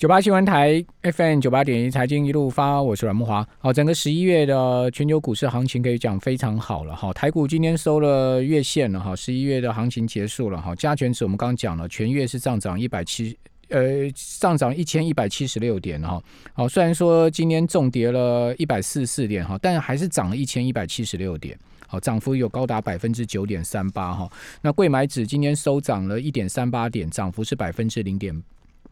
九八新闻台 FM 九八点一财经一路发，我是阮木华。好，整个十一月的全球股市行情可以讲非常好了哈。台股今天收了月线了哈，十一月的行情结束了哈。加权指我们刚刚讲了，全月是上涨一百七，呃，上涨一千一百七十六点哈。好，虽然说今天重跌了一百四十四点哈，但还是涨了一千一百七十六点。好，涨幅有高达百分之九点三八哈。那贵买指今天收涨了一点三八点，涨幅是百分之零点。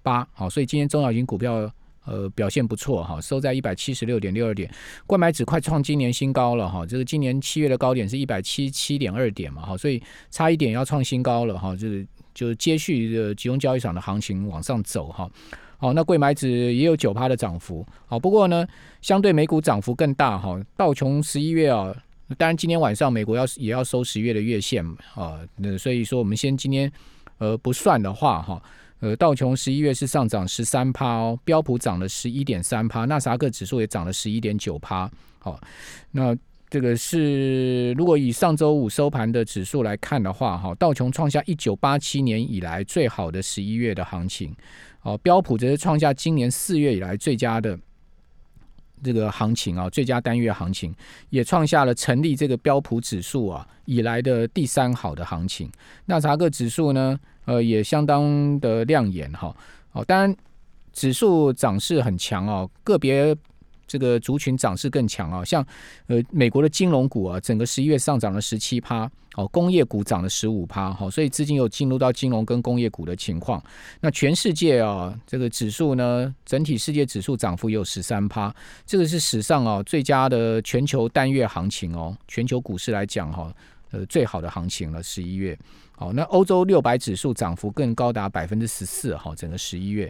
八好，所以今天中小型股票呃表现不错哈，收在一百七十六点六二点，冠买指快创今年新高了哈，这个今年七月的高点是一百七七点二点嘛哈，所以差一点要创新高了哈，就是就是接续的集中交易场的行情往上走哈，好，那贵买指也有九趴的涨幅，好，不过呢相对美股涨幅更大哈，道琼十一月啊，当然今天晚上美国要也要收十月的月线啊，那所以说我们先今天呃不算的话哈。呃，道琼十一月是上涨十三趴哦，标普涨了十一点三趴，纳斯达克指数也涨了十一点九趴。好，那这个是如果以上周五收盘的指数来看的话，哈，道琼创下一九八七年以来最好的十一月的行情，哦，标普则是创下今年四月以来最佳的。这个行情啊，最佳单月行情也创下了成立这个标普指数啊以来的第三好的行情。纳查克指数呢，呃，也相当的亮眼哈。哦，当然指数涨势很强哦，个别。这个族群涨势更强啊，像呃美国的金融股啊，整个十一月上涨了十七趴，哦，工业股涨了十五趴，好，所以资金有进入到金融跟工业股的情况。那全世界啊，这个指数呢，整体世界指数涨幅也有十三趴，这个是史上啊最佳的全球单月行情哦，全球股市来讲哈，呃最好的行情了，十一月。好，那欧洲六百指数涨幅更高达百分之十四，哈，整个十一月，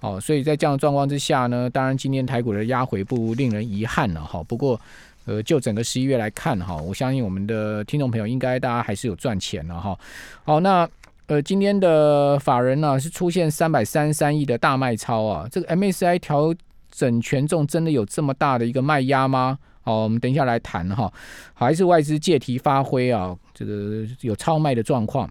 好，所以在这样的状况之下呢，当然今天台股的压回不令人遗憾了，哈。不过，呃，就整个十一月来看，哈，我相信我们的听众朋友应该大家还是有赚钱了，哈。好，那呃，今天的法人呢是出现三百三十三亿的大卖超啊，这个 MSCI 调整权重真的有这么大的一个卖压吗？好，我们等一下来谈哈，还是外资借题发挥啊，这个有超卖的状况。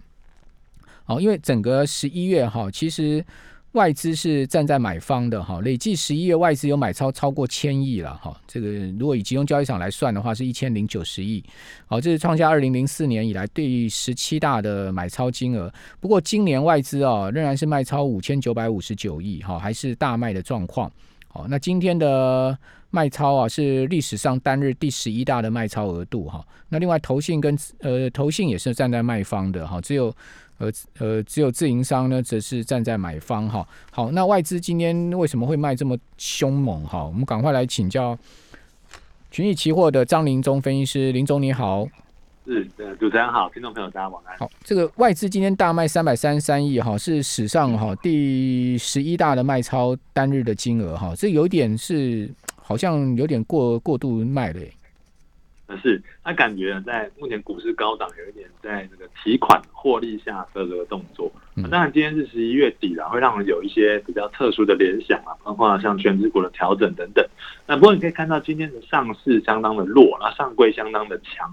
好，因为整个十一月哈，其实外资是站在买方的哈，累计十一月外资有买超超过千亿了哈。这个如果以集中交易场来算的话，是一千零九十亿。好，这是创下二零零四年以来第十七大的买超金额。不过今年外资啊，仍然是卖超五千九百五十九亿哈，还是大卖的状况。那今天的。卖超啊，是历史上单日第十一大的卖超额度哈。那另外投信跟呃投信也是站在卖方的哈，只有呃呃只有自营商呢则是站在买方哈。好，那外资今天为什么会卖这么凶猛哈？我们赶快来请教群益期货的张林忠分析师，林总你好。是，主持人好，听众朋友大家晚安。好，这个外资今天大卖三百三十三亿哈，是史上哈第十一大的卖超单日的金额哈，这有点是。好像有点过过度卖了，是，他感觉在目前股市高档，有一点在这个提款获利下车的动作。当然，今天是十一月底了，会让人有一些比较特殊的联想啊，包括像全职股的调整等等。那不过你可以看到，今天的上市相当的弱，那上柜相当的强。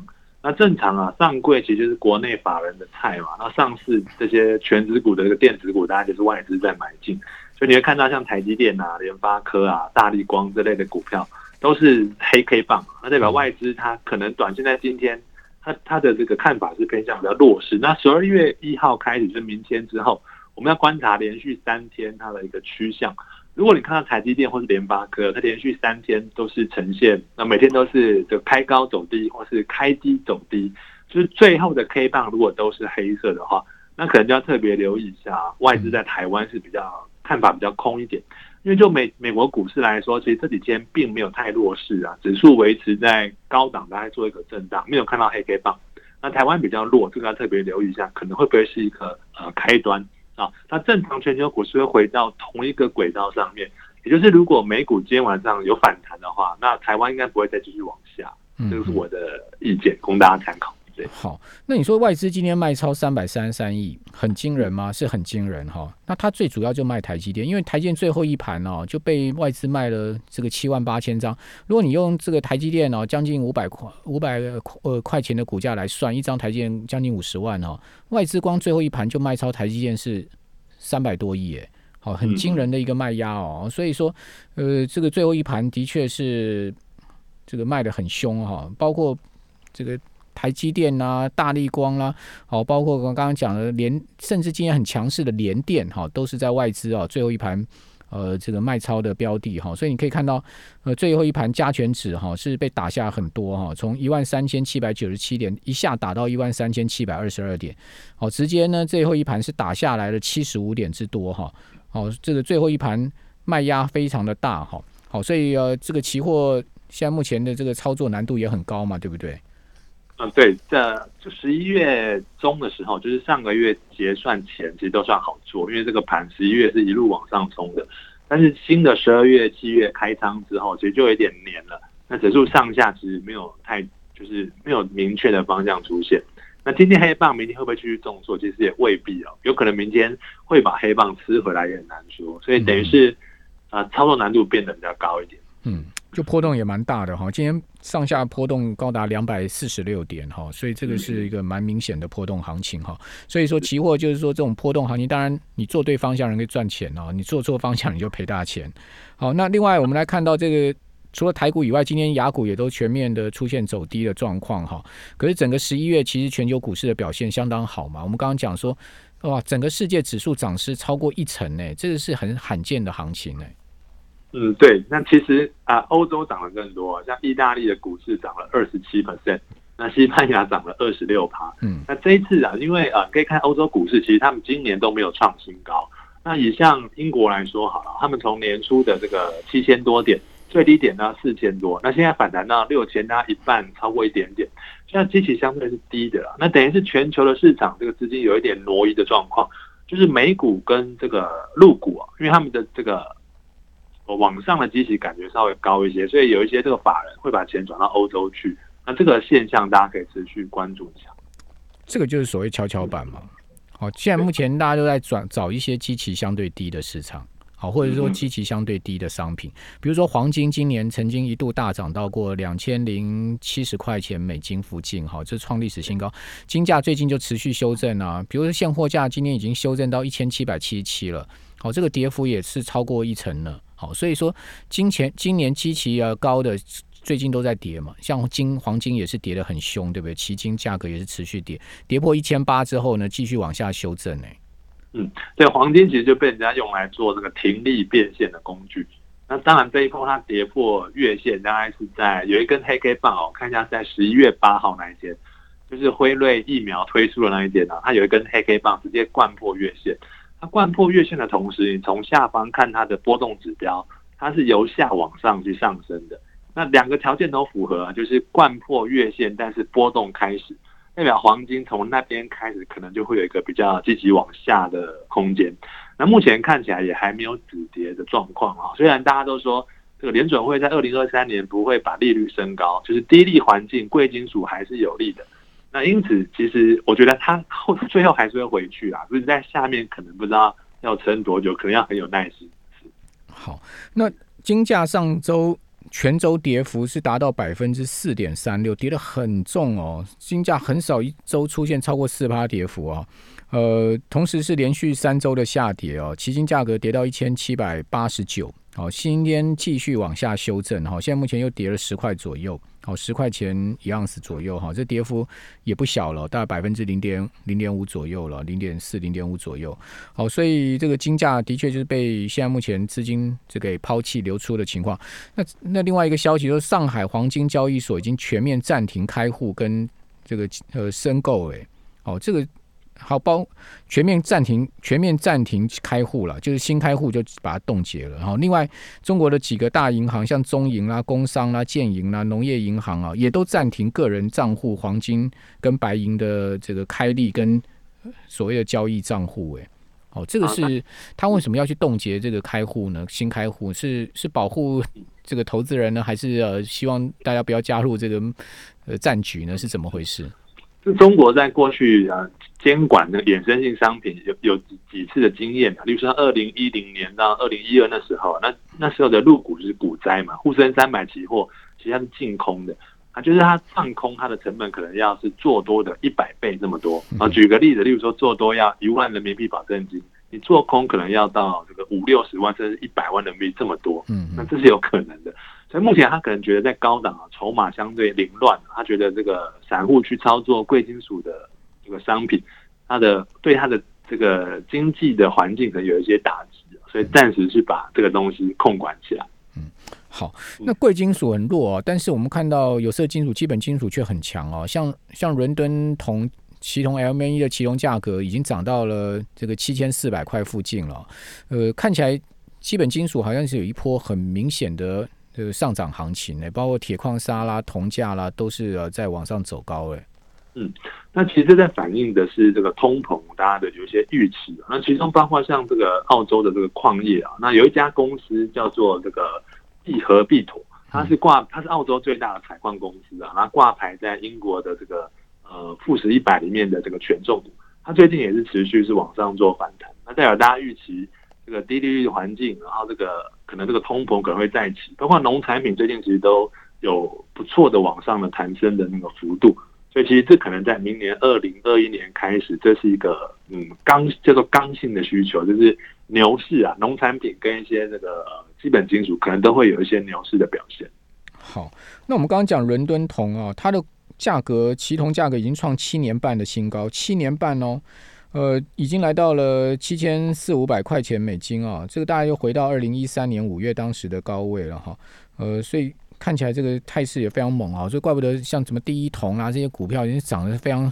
那正常啊，上柜其实就是国内法人的菜嘛，那上市这些全职股的这个电子股，大家就是外资在买进。所以你会看到像台积电啊、联发科啊、大力光这类的股票都是黑 K 棒，那代表外资它可能短线在今天，它它的这个看法是偏向比较弱势。那十二月一号开始，就是明天之后，我们要观察连续三天它的一个趋向。如果你看到台积电或是联发科，它连续三天都是呈现，那每天都是就开高走低，或是开低走低，就是最后的 K 棒如果都是黑色的话，那可能就要特别留意一下，外资在台湾是比较。看法比较空一点，因为就美美国股市来说，其实这几天并没有太弱势啊，指数维持在高档，大概做一个震荡，没有看到黑 K 棒。那台湾比较弱，这个要特别留意一下，可能会不会是一个呃开端啊？那正常全球股市会回到同一个轨道上面，也就是如果美股今天晚上有反弹的话，那台湾应该不会再继续往下。这个是我的意见，供大家参考。好，那你说外资今天卖超三百三十三亿，很惊人吗？是很惊人哈。那它最主要就卖台积电，因为台积电最后一盘哦就被外资卖了这个七万八千张。如果你用这个台积电哦将近五百块五百呃块钱的股价来算，一张台积电将近五十万哦，外资光最后一盘就卖超台积电是三百多亿耶。好，很惊人的一个卖压哦。所以说，呃，这个最后一盘的确是这个卖的很凶哈，包括这个台积电啦、大力光啦，好，包括我刚刚讲的联，甚至今天很强势的联电哈，都是在外资啊最后一盘。呃，这个卖超的标的哈，所以你可以看到，呃，最后一盘加权指哈是被打下很多哈，从一万三千七百九十七点一下打到一万三千七百二十二点，好，直接呢最后一盘是打下来了七十五点之多哈，好，这个最后一盘卖压非常的大哈，好，所以呃，这个期货现在目前的这个操作难度也很高嘛，对不对？嗯，对，在就十一月中的时候，就是上个月结算前，其实都算好做，因为这个盘十一月是一路往上冲的。但是新的十二月、七月开仓之后，其实就有点黏了。那指数上下其实没有太，就是没有明确的方向出现。那今天黑棒，明天会不会继续动作？其实也未必哦，有可能明天会把黑棒吃回来，也很难说。所以等于是啊，操作难度变得比较高一点。嗯。就波动也蛮大的哈，今天上下波动高达两百四十六点哈，所以这个是一个蛮明显的波动行情哈。所以说期货就是说这种波动行情，当然你做对方向人可以赚钱哦，你做错方向你就赔大钱。好，那另外我们来看到这个，除了台股以外，今天雅股也都全面的出现走低的状况哈。可是整个十一月其实全球股市的表现相当好嘛，我们刚刚讲说哇，整个世界指数涨势超过一成呢，这个是很罕见的行情呢。嗯，对，那其实啊，欧洲涨了更多，像意大利的股市涨了二十七 percent，那西班牙涨了二十六趴。嗯，那这一次啊，因为啊，可以看欧洲股市，其实他们今年都没有创新高。那以像英国来说好了，他们从年初的这个七千多点，最低点呢四千多，那现在反弹到六千，那一半超过一点点，现在基期相对是低的了。那等于是全球的市场这个资金有一点挪移的状况，就是美股跟这个陆股啊，因为他们的这个。网上的机器感觉稍微高一些，所以有一些这个法人会把钱转到欧洲去。那这个现象大家可以持续关注一下。这个就是所谓跷跷板嘛。好，现在目前大家都在转找一些机器相对低的市场，好，或者说机器相对低的商品，比如说黄金，今年曾经一度大涨到过两千零七十块钱美金附近，哈，这创历史新高。金价最近就持续修正啊，比如说现货价今天已经修正到一千七百七十七了，好，这个跌幅也是超过一成了。好，所以说金钱今年基期要高的，最近都在跌嘛，像金黄金也是跌得很凶，对不对？期金价格也是持续跌，跌破一千八之后呢，继续往下修正呢。嗯，对，黄金其实就被人家用来做这个停利变现的工具。那当然这一波它跌破月线，大概是在有一根黑 K 棒哦，看一下在十一月八号那一天，就是辉瑞疫苗推出的那一天啊，它有一根黑 K 棒直接灌破月线。它贯破月线的同时，你从下方看它的波动指标，它是由下往上去上升的。那两个条件都符合啊，就是贯破月线，但是波动开始，代表黄金从那边开始可能就会有一个比较积极往下的空间。那目前看起来也还没有止跌的状况啊。虽然大家都说这个联准会在二零二三年不会把利率升高，就是低利环境，贵金属还是有利的。那因此，其实我觉得它后最后还是会回去啊，所以在下面可能不知道要撑多久，可能要很有耐心。好，那金价上周全周跌幅是达到百分之四点三六，跌得很重哦。金价很少一周出现超过四趴跌幅哦。呃，同时是连续三周的下跌哦，期金价格跌到一千七百八十九。好，今天继续往下修正，哈，现在目前又跌了十块左右，好，十块钱一盎司左右，哈，这跌幅也不小了，大概百分之零点零点五左右了，零点四、零点五左右，好，所以这个金价的确就是被现在目前资金这个抛弃流出的情况。那那另外一个消息就是，上海黄金交易所已经全面暂停开户跟这个呃申购，诶，哦，这个。好，包全面暂停，全面暂停开户了，就是新开户就把它冻结了。然后，另外中国的几个大银行，像中银啦、工商啦、建银啦、农业银行啊，也都暂停个人账户黄金跟白银的这个开立跟所谓的交易账户。诶，哦，这个是他为什么要去冻结这个开户呢？新开户是是保护这个投资人呢，还是呃希望大家不要加入这个呃战局呢？是怎么回事？就中国在过去啊监管的衍生性商品有有几几次的经验啊，例如说二零一零年到二零一二那时候，那那时候的入股就是股灾嘛，沪深三百期货其实它是净空的啊，就是它放空它的成本可能要是做多的一百倍这么多啊。举个例子，例如说做多要一万人民币保证金，你做空可能要到这个五六十万甚至一百万人民币这么多，嗯，那这是有可能的。所以目前他可能觉得在高档啊，筹码相对凌乱，他觉得这个散户去操作贵金属的这个商品，他的对他的这个经济的环境可能有一些打击，所以暂时是把这个东西控管起来。嗯，好，那贵金属很弱，但是我们看到有色金属、基本金属却很强哦，像像伦敦铜。奇铜 LME 的奇铜价格已经涨到了这个七千四百块附近了，呃，看起来基本金属好像是有一波很明显的这个上涨行情呢，包括铁矿砂啦、铜价啦，都是呃在往上走高哎。嗯，那其实在反映的是这个通膨，大家的有一些预期。那其中包括像这个澳洲的这个矿业啊，那有一家公司叫做这个必和必妥，它是挂它是澳洲最大的采矿公司啊，那挂牌在英国的这个。呃，富时一百里面的这个权重股，它最近也是持续是往上做反弹，那代表大家预期这个低利率环境，然后这个可能这个通膨可能会再起，包括农产品最近其实都有不错的往上的弹升的那个幅度，所以其实这可能在明年二零二一年开始，这是一个嗯刚叫做刚性的需求，就是牛市啊，农产品跟一些这个基本金属可能都会有一些牛市的表现。好，那我们刚刚讲伦敦铜啊，它的。价格，期铜价格已经创七年半的新高，七年半哦，呃，已经来到了七千四五百块钱美金啊，这个大概又回到二零一三年五月当时的高位了哈，呃，所以看起来这个态势也非常猛啊，所以怪不得像什么第一铜啊这些股票已经涨得非常，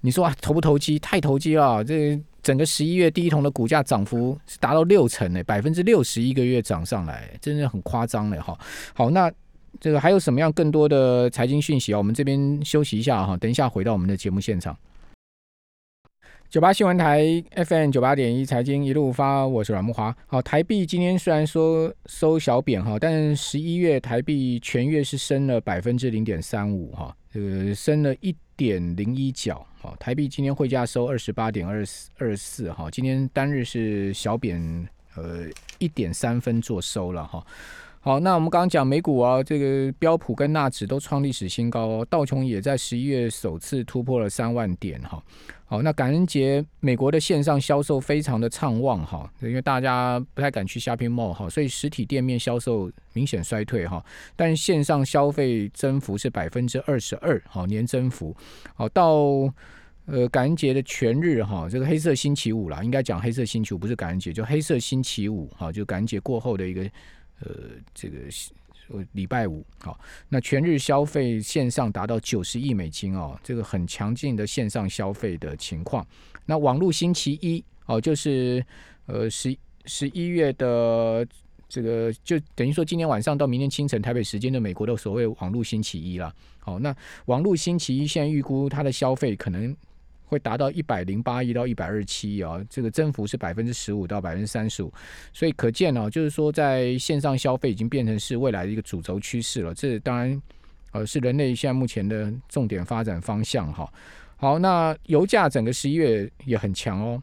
你说啊投不投机？太投机了，这整个十一月第一铜的股价涨幅是达到六成呢，百分之六十一个月涨上来，真的很夸张了哈。好，那。这个还有什么样更多的财经讯息啊？我们这边休息一下哈，等一下回到我们的节目现场。九八新闻台 FM 九八点一财经一路发，我是阮木华。好，台币今天虽然说收小贬哈，但十一月台币全月是升了百分之零点三五哈，呃，升了一点零一角。好，台币今天汇价收二十八点二四二四哈，今天单日是小贬呃一点三分做收了哈。好，那我们刚刚讲美股啊，这个标普跟纳指都创历史新高哦，道琼也在十一月首次突破了三万点哈。好，那感恩节美国的线上销售非常的畅旺哈，因为大家不太敢去 shopping mall 哈，所以实体店面销售明显衰退哈，但线上消费增幅是百分之二十二，好年增幅。好，到呃感恩节的全日哈，这个黑色星期五啦，应该讲黑色星期五不是感恩节，就黑色星期五哈，就感恩节过后的一个。呃，这个礼拜五好，那全日消费线上达到九十亿美金哦，这个很强劲的线上消费的情况。那网络星期一哦，就是呃十十一月的这个，就等于说今天晚上到明天清晨台北时间的美国的所谓网络星期一了。好，那网络星期一现在预估它的消费可能。会达到一百零八亿到一百二十七亿啊，这个增幅是百分之十五到百分之三十五，所以可见呢，就是说在线上消费已经变成是未来的一个主轴趋势了。这当然呃是人类现在目前的重点发展方向哈。好，那油价整个十一月也很强哦。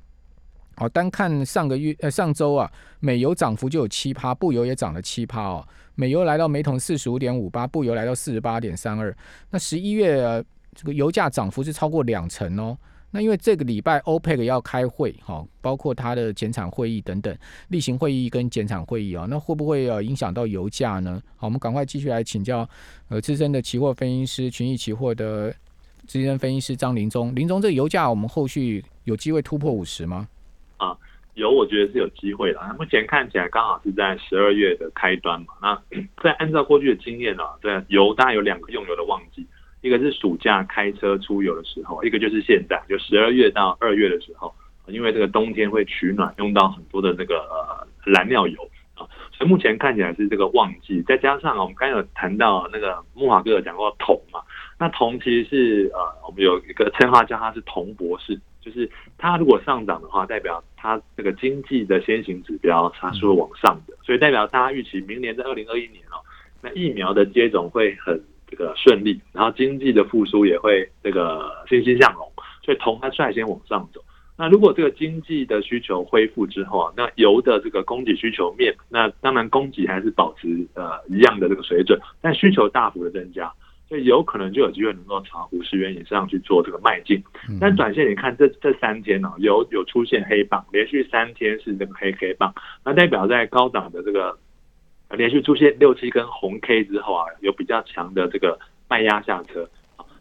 好，单看上个月呃上周啊，美油涨幅就有七趴，布油也涨了七趴哦。美油来到每桶四十五点五八，布油来到四十八点三二。那十一月这个油价涨幅是超过两成哦。那因为这个礼拜 OPEC 要开会，哈，包括它的减产会议等等例行会议跟减产会议啊，那会不会呃影响到油价呢？好，我们赶快继续来请教呃资深的期货分析师群益期货的资深分析师张林忠。林忠，这个油价我们后续有机会突破五十吗？啊，有，我觉得是有机会的。目前看起来刚好是在十二月的开端嘛。那在按照过去的经验呢，对油大概有两个用油的旺季。一个是暑假开车出游的时候，一个就是现在，就十二月到二月的时候，因为这个冬天会取暖，用到很多的这个呃燃料油啊，所以目前看起来是这个旺季。再加上我们刚有谈到那个木华哥有讲过铜嘛，那铜其实是呃我们有一个称号叫它是铜博士，就是它如果上涨的话，代表它这个经济的先行指标它是会往上的，所以代表大家预期明年在二零二一年哦，那疫苗的接种会很。这个顺利，然后经济的复苏也会这个欣欣向荣，所以铜它率先往上走。那如果这个经济的需求恢复之后啊，那油的这个供给需求面，那当然供给还是保持呃一样的这个水准，但需求大幅的增加，所以有可能就有机会能够朝五十元以上去做这个迈进。但短线你看这这三天呢，有有出现黑棒，连续三天是这个黑黑棒，那代表在高档的这个连续出现六七根红 K 之后啊，有比较强的这个卖压下车。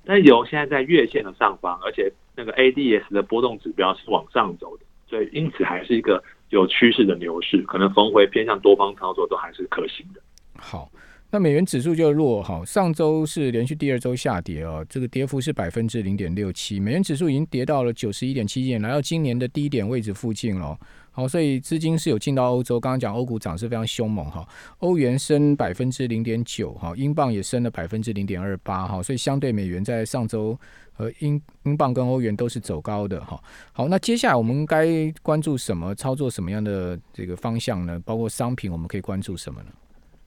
但油现在在月线的上方，而且那个 ADS 的波动指标是往上走的，所以因此还是一个有趋势的牛市，可能逢回偏向多方操作都还是可行的。好。那美元指数就弱哈，上周是连续第二周下跌哦，这个跌幅是百分之零点六七，美元指数已经跌到了九十一点七点，来到今年的低点位置附近了。好，所以资金是有进到欧洲，刚刚讲欧股涨势非常凶猛哈，欧元升百分之零点九哈，英镑也升了百分之零点二八哈，所以相对美元在上周和英英镑跟欧元都是走高的哈。好，那接下来我们该关注什么？操作什么样的这个方向呢？包括商品，我们可以关注什么呢？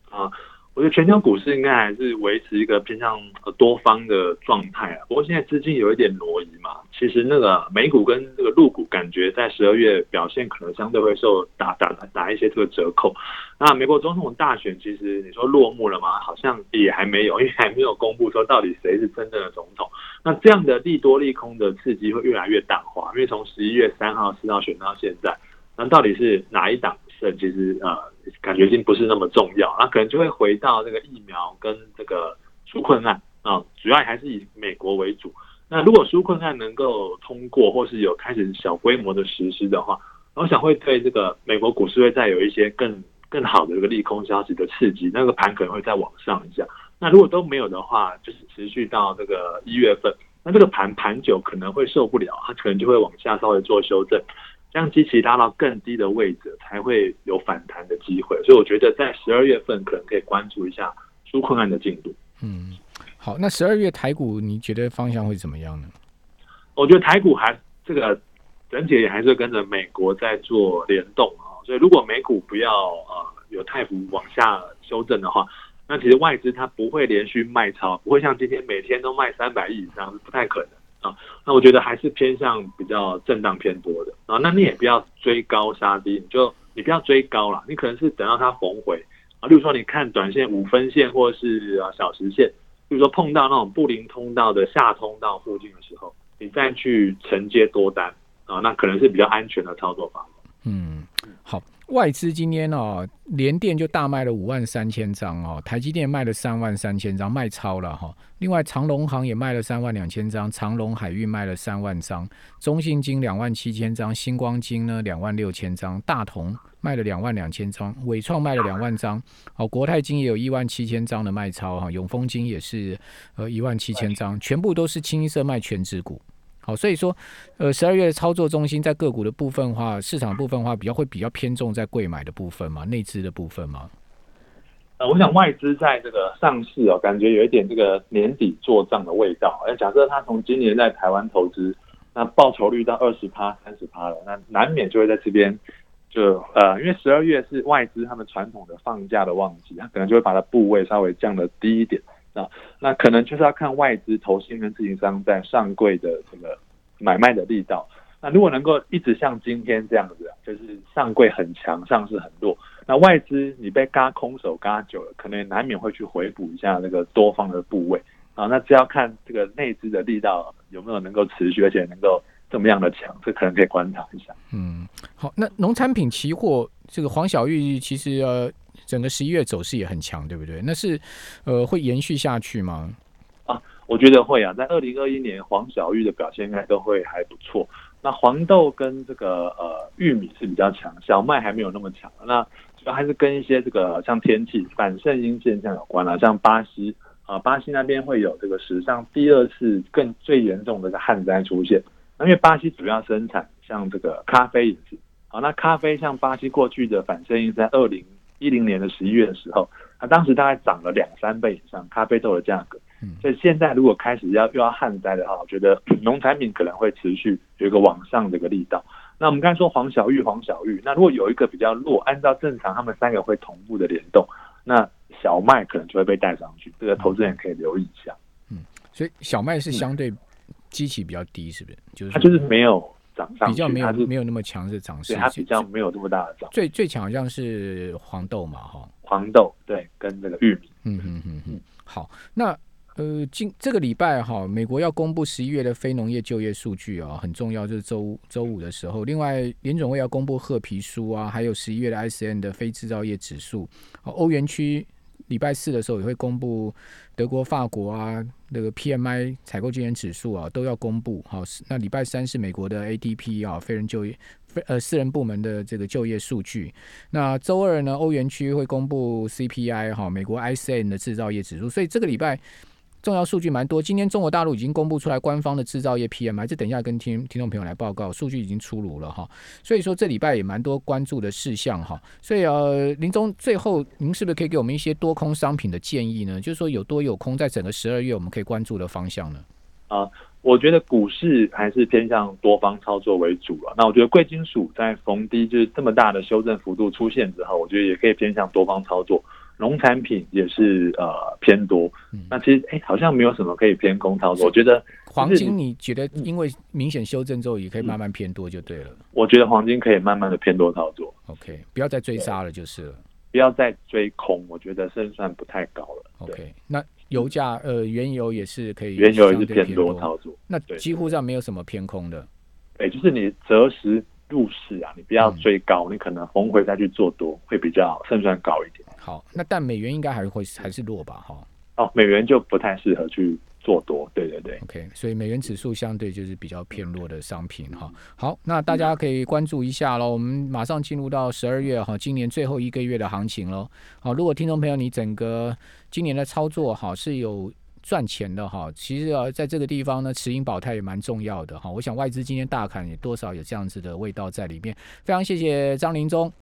啊。我觉得全球股市应该还是维持一个偏向多方的状态啊。不过现在资金有一点挪移嘛，其实那个美股跟这个陆股感觉在十二月表现可能相对会受打打打一些这个折扣。那美国总统大选其实你说落幕了吗？好像也还没有，因为还没有公布说到底谁是真正的总统。那这样的利多利空的刺激会越来越淡化，因为从十一月三号四号选到现在，那到底是哪一党？其实呃，感觉已经不是那么重要，那可能就会回到这个疫苗跟这个纾困案啊，主要还是以美国为主。那如果纾困案能够通过，或是有开始小规模的实施的话，我想会对这个美国股市会再有一些更更好的这个利空消息的刺激，那个盘可能会再往上一下。那如果都没有的话，就是持续到这个一月份，那这个盘盘久可能会受不了，它可能就会往下稍微做修正。将机器拉到更低的位置，才会有反弹的机会。所以我觉得在十二月份可能可以关注一下纾困案的进度。嗯，好，那十二月台股你觉得方向会怎么样呢？我觉得台股还这个整体也还是跟着美国在做联动啊。所以如果美股不要呃有太幅往下修正的话，那其实外资它不会连续卖超，不会像今天每天都卖三百亿以上，是不太可能。啊，那我觉得还是偏向比较震荡偏多的啊。那你也不要追高杀低，你就你不要追高了，你可能是等到它逢回啊。例如说，你看短线五分线或是啊小时线，例如说碰到那种布林通道的下通道附近的时候，你再去承接多单啊，那可能是比较安全的操作方法。嗯，好。外资今天哦，连电就大卖了五万三千张哦，台积电卖了三万三千张，卖超了哈。另外长隆行也卖了三万两千张，长隆海运卖了三万张，中信金两万七千张，星光金呢两万六千张，大同卖了两万两千张，伟创卖了两万张，哦，国泰金也有一万七千张的卖超哈，永丰金也是呃一万七千张，全部都是清一色卖全指股。好，所以说，呃，十二月的操作中心在个股的部分的话，市场部分的话比较会比较偏重在贵买的部分嘛，内资的部分嘛。呃，我想外资在这个上市哦，感觉有一点这个年底做账的味道。哎，假设他从今年在台湾投资，那报酬率到二十趴、三十趴了，那难免就会在这边就呃，因为十二月是外资他们传统的放假的旺季，他可能就会把它部位稍微降的低一点。啊，那可能就是要看外资投信跟自营商在上柜的这个买卖的力道。那如果能够一直像今天这样子，就是上柜很强，上市很弱，那外资你被嘎空手嘎久了，可能难免会去回补一下那个多方的部位啊。那只要看这个内资的力道有没有能够持续，而且能够这么样的强，这可能可以观察一下。嗯，好，那农产品期货这个黄小玉其实呃。整个十一月走势也很强，对不对？那是，呃，会延续下去吗？啊，我觉得会啊。在二零二一年，黄小玉的表现应该都会还不错。那黄豆跟这个呃玉米是比较强，小麦还没有那么强。那主要还是跟一些这个像天气反圣音现象有关了。像巴西啊，巴西那边会有这个史上第二次更最严重的个旱灾出现。那因为巴西主要生产像这个咖啡也是。好，那咖啡像巴西过去的反圣婴在二零。一零年的十一月的时候，它当时大概涨了两三倍以上，咖啡豆的价格。所以现在如果开始要又要旱灾的话，我觉得 农产品可能会持续有一个往上的一个力道。那我们刚才说黄小玉，黄小玉，那如果有一个比较弱，按照正常，他们三个会同步的联动，那小麦可能就会被带上去。这个投资人可以留意一下。嗯，所以小麦是相对基期比较低，是不是？就是它就是没有。涨上比较没有没有那么强势涨势，它比较没有这么大的涨。最最强好像是黄豆嘛，哈，黄豆对，跟这个玉米，嗯嗯嗯嗯。好，那呃，今这个礼拜哈，美国要公布十一月的非农业就业数据啊，很重要，就是周周五的时候。另外，联总会要公布褐皮书啊，还有十一月的 ISM 的非制造业指数。欧元区礼拜四的时候也会公布德国、法国啊那个 PMI 采购经理指数啊，都要公布。好，那礼拜三是美国的 ADP 啊，非人就业非呃私人部门的这个就业数据。那周二呢，欧元区会公布 CPI 哈，美国 ISM 的制造业指数。所以这个礼拜。重要数据蛮多，今天中国大陆已经公布出来官方的制造业 PMI，这等一下跟听听众朋友来报告，数据已经出炉了哈。所以说这礼拜也蛮多关注的事项哈。所以呃，林总最后您是不是可以给我们一些多空商品的建议呢？就是说有多有空，在整个十二月我们可以关注的方向呢？啊，我觉得股市还是偏向多方操作为主了。那我觉得贵金属在逢低就是这么大的修正幅度出现之后，我觉得也可以偏向多方操作。农产品也是呃偏多，那其实哎好像没有什么可以偏空操作。我觉得黄金你觉得因为明显修正之后也可以慢慢偏多就对了。我觉得黄金可以慢慢的偏多操作。OK，不要再追杀了就是了。不要再追空，我觉得胜算不太高了。OK，那油价呃原油也是可以，原油也是偏多操作。那几乎上没有什么偏空的。对，就是你择时入市啊，你不要追高，你可能逢回再去做多会比较胜算高一点。好，那但美元应该还会还是弱吧？哈，哦，美元就不太适合去做多，对对对。OK，所以美元指数相对就是比较偏弱的商品哈。好，那大家可以关注一下喽。我们马上进入到十二月哈，今年最后一个月的行情喽。好，如果听众朋友你整个今年的操作哈是有赚钱的哈，其实啊在这个地方呢，持盈保泰也蛮重要的哈。我想外资今天大砍也多少有这样子的味道在里面。非常谢谢张林忠。